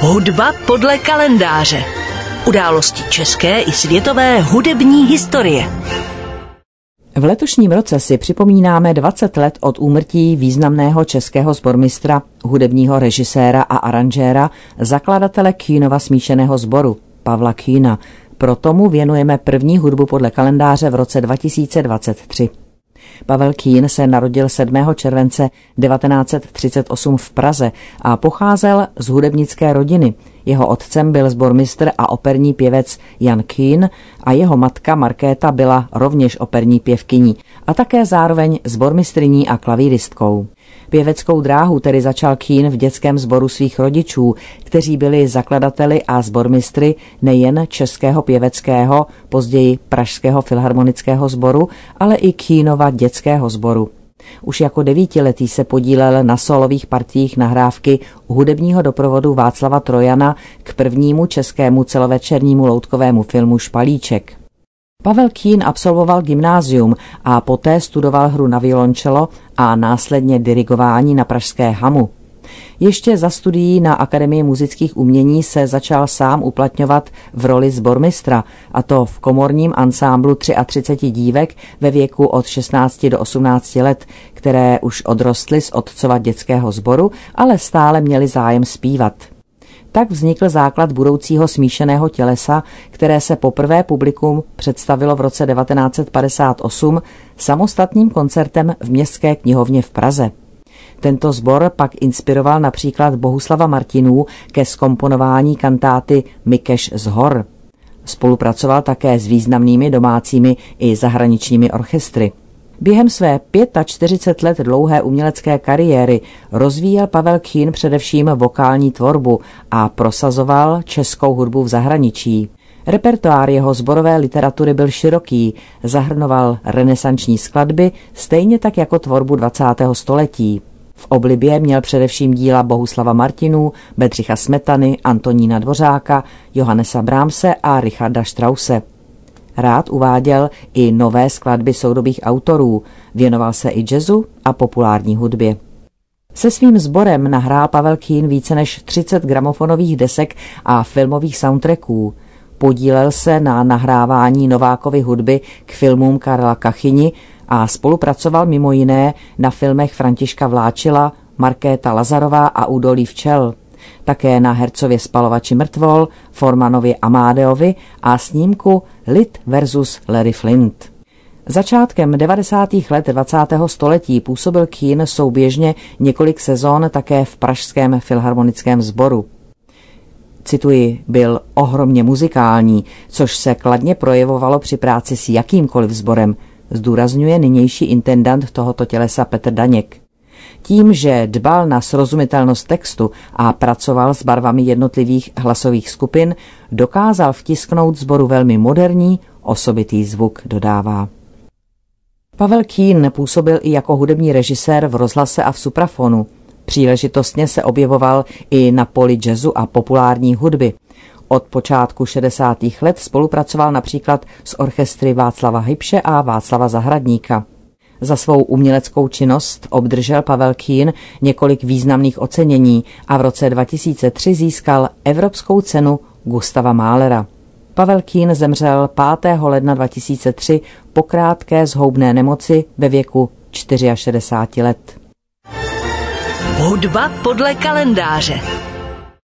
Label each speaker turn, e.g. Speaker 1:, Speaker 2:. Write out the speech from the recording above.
Speaker 1: Hudba podle kalendáře. Události české i světové hudební historie.
Speaker 2: V letošním roce si připomínáme 20 let od úmrtí významného českého zbormistra, hudebního režiséra a aranžéra, zakladatele Kínova smíšeného sboru, Pavla Kína. Proto mu věnujeme první hudbu podle kalendáře v roce 2023. Pavel Kín se narodil 7. července 1938 v Praze a pocházel z hudebnické rodiny. Jeho otcem byl zbormistr a operní pěvec Jan Kín a jeho matka Markéta byla rovněž operní pěvkyní a také zároveň zbormistriní a klavíristkou. Pěveckou dráhu tedy začal Kín v dětském sboru svých rodičů, kteří byli zakladateli a sbormistry nejen českého pěveckého, později pražského filharmonického sboru, ale i Kínova dětského sboru. Už jako devítiletý se podílel na solových partiích nahrávky hudebního doprovodu Václava Trojana k prvnímu českému celovečernímu loutkovému filmu Špalíček. Pavel Kín absolvoval gymnázium a poté studoval hru na violončelo a následně dirigování na pražské Hamu. Ještě za studií na Akademii muzických umění se začal sám uplatňovat v roli zbormistra, a to v komorním ansámblu 33 dívek ve věku od 16 do 18 let, které už odrostly z otcova dětského sboru, ale stále měly zájem zpívat. Tak vznikl základ budoucího smíšeného tělesa, které se poprvé publikum představilo v roce 1958 samostatným koncertem v Městské knihovně v Praze. Tento sbor pak inspiroval například Bohuslava Martinů ke skomponování kantáty Mikeš z hor. Spolupracoval také s významnými domácími i zahraničními orchestry. Během své 45 let dlouhé umělecké kariéry rozvíjel Pavel Kín především vokální tvorbu a prosazoval českou hudbu v zahraničí. Repertoár jeho zborové literatury byl široký, zahrnoval renesanční skladby, stejně tak jako tvorbu 20. století. V oblibě měl především díla Bohuslava Martinů, Bedřicha Smetany, Antonína Dvořáka, Johannesa Brámse a Richarda Strause. Rád uváděl i nové skladby soudobých autorů, věnoval se i jazzu a populární hudbě. Se svým sborem nahrál Pavel Kín více než 30 gramofonových desek a filmových soundtracků. Podílel se na nahrávání Novákovy hudby k filmům Karla Kachyni a spolupracoval mimo jiné na filmech Františka Vláčila, Markéta Lazarová a Údolí včel také na hercově Spalovači mrtvol, Formanově Amádeovi a snímku Lid versus Larry Flint. Začátkem 90. let 20. století působil Kín souběžně několik sezon také v Pražském filharmonickém sboru. Cituji, byl ohromně muzikální, což se kladně projevovalo při práci s jakýmkoliv sborem, zdůrazňuje nynější intendant tohoto tělesa Petr Daněk. Tím, že dbal na srozumitelnost textu a pracoval s barvami jednotlivých hlasových skupin, dokázal vtisknout zboru velmi moderní, osobitý zvuk, dodává. Pavel Kín působil i jako hudební režisér v rozhlase a v suprafonu. Příležitostně se objevoval i na poli jazzu a populární hudby. Od počátku 60. let spolupracoval například s orchestry Václava Hybše a Václava Zahradníka. Za svou uměleckou činnost obdržel Pavel Kín několik významných ocenění a v roce 2003 získal Evropskou cenu Gustava Málera. Pavel Kín zemřel 5. ledna 2003 po krátké zhoubné nemoci ve věku 64 let.
Speaker 1: Hudba podle kalendáře.